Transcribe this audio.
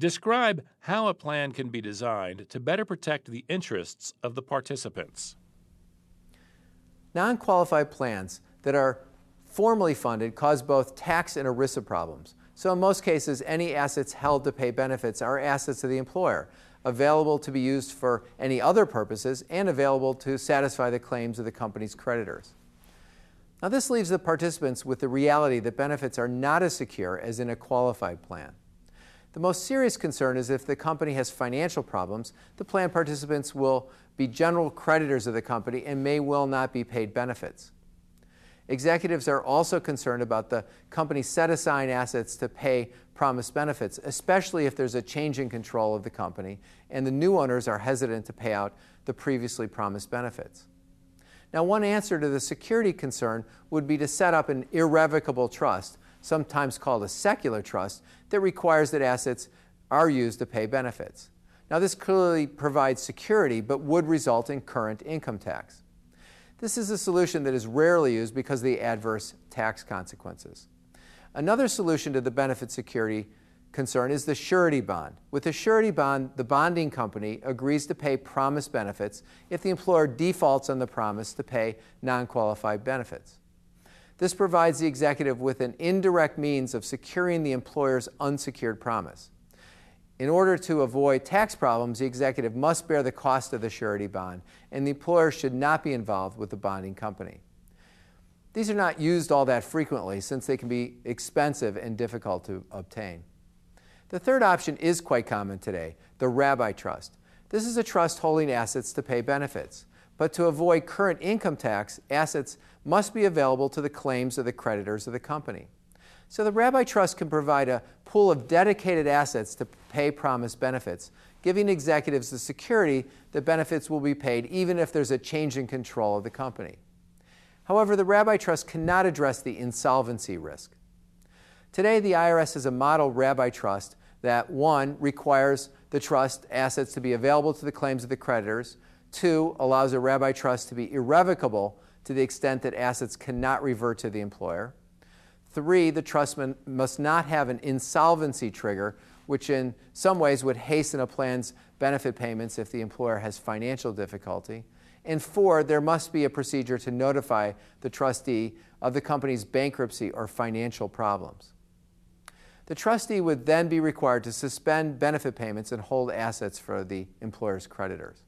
Describe how a plan can be designed to better protect the interests of the participants. Non qualified plans that are formally funded cause both tax and ERISA problems. So, in most cases, any assets held to pay benefits are assets of the employer, available to be used for any other purposes and available to satisfy the claims of the company's creditors. Now, this leaves the participants with the reality that benefits are not as secure as in a qualified plan. The most serious concern is if the company has financial problems, the plan participants will be general creditors of the company and may well not be paid benefits. Executives are also concerned about the company set aside assets to pay promised benefits, especially if there's a change in control of the company and the new owners are hesitant to pay out the previously promised benefits. Now, one answer to the security concern would be to set up an irrevocable trust sometimes called a secular trust, that requires that assets are used to pay benefits. Now, this clearly provides security, but would result in current income tax. This is a solution that is rarely used because of the adverse tax consequences. Another solution to the benefit security concern is the surety bond. With the surety bond, the bonding company agrees to pay promised benefits if the employer defaults on the promise to pay non qualified benefits. This provides the executive with an indirect means of securing the employer's unsecured promise. In order to avoid tax problems, the executive must bear the cost of the surety bond, and the employer should not be involved with the bonding company. These are not used all that frequently since they can be expensive and difficult to obtain. The third option is quite common today the rabbi trust. This is a trust holding assets to pay benefits. But to avoid current income tax, assets must be available to the claims of the creditors of the company. So the Rabbi Trust can provide a pool of dedicated assets to pay promised benefits, giving executives the security that benefits will be paid even if there's a change in control of the company. However, the Rabbi Trust cannot address the insolvency risk. Today, the IRS has a model Rabbi Trust that, one, requires the trust assets to be available to the claims of the creditors, Two, allows a rabbi trust to be irrevocable to the extent that assets cannot revert to the employer. Three, the trust must not have an insolvency trigger, which in some ways would hasten a plan's benefit payments if the employer has financial difficulty. And four, there must be a procedure to notify the trustee of the company's bankruptcy or financial problems. The trustee would then be required to suspend benefit payments and hold assets for the employer's creditors.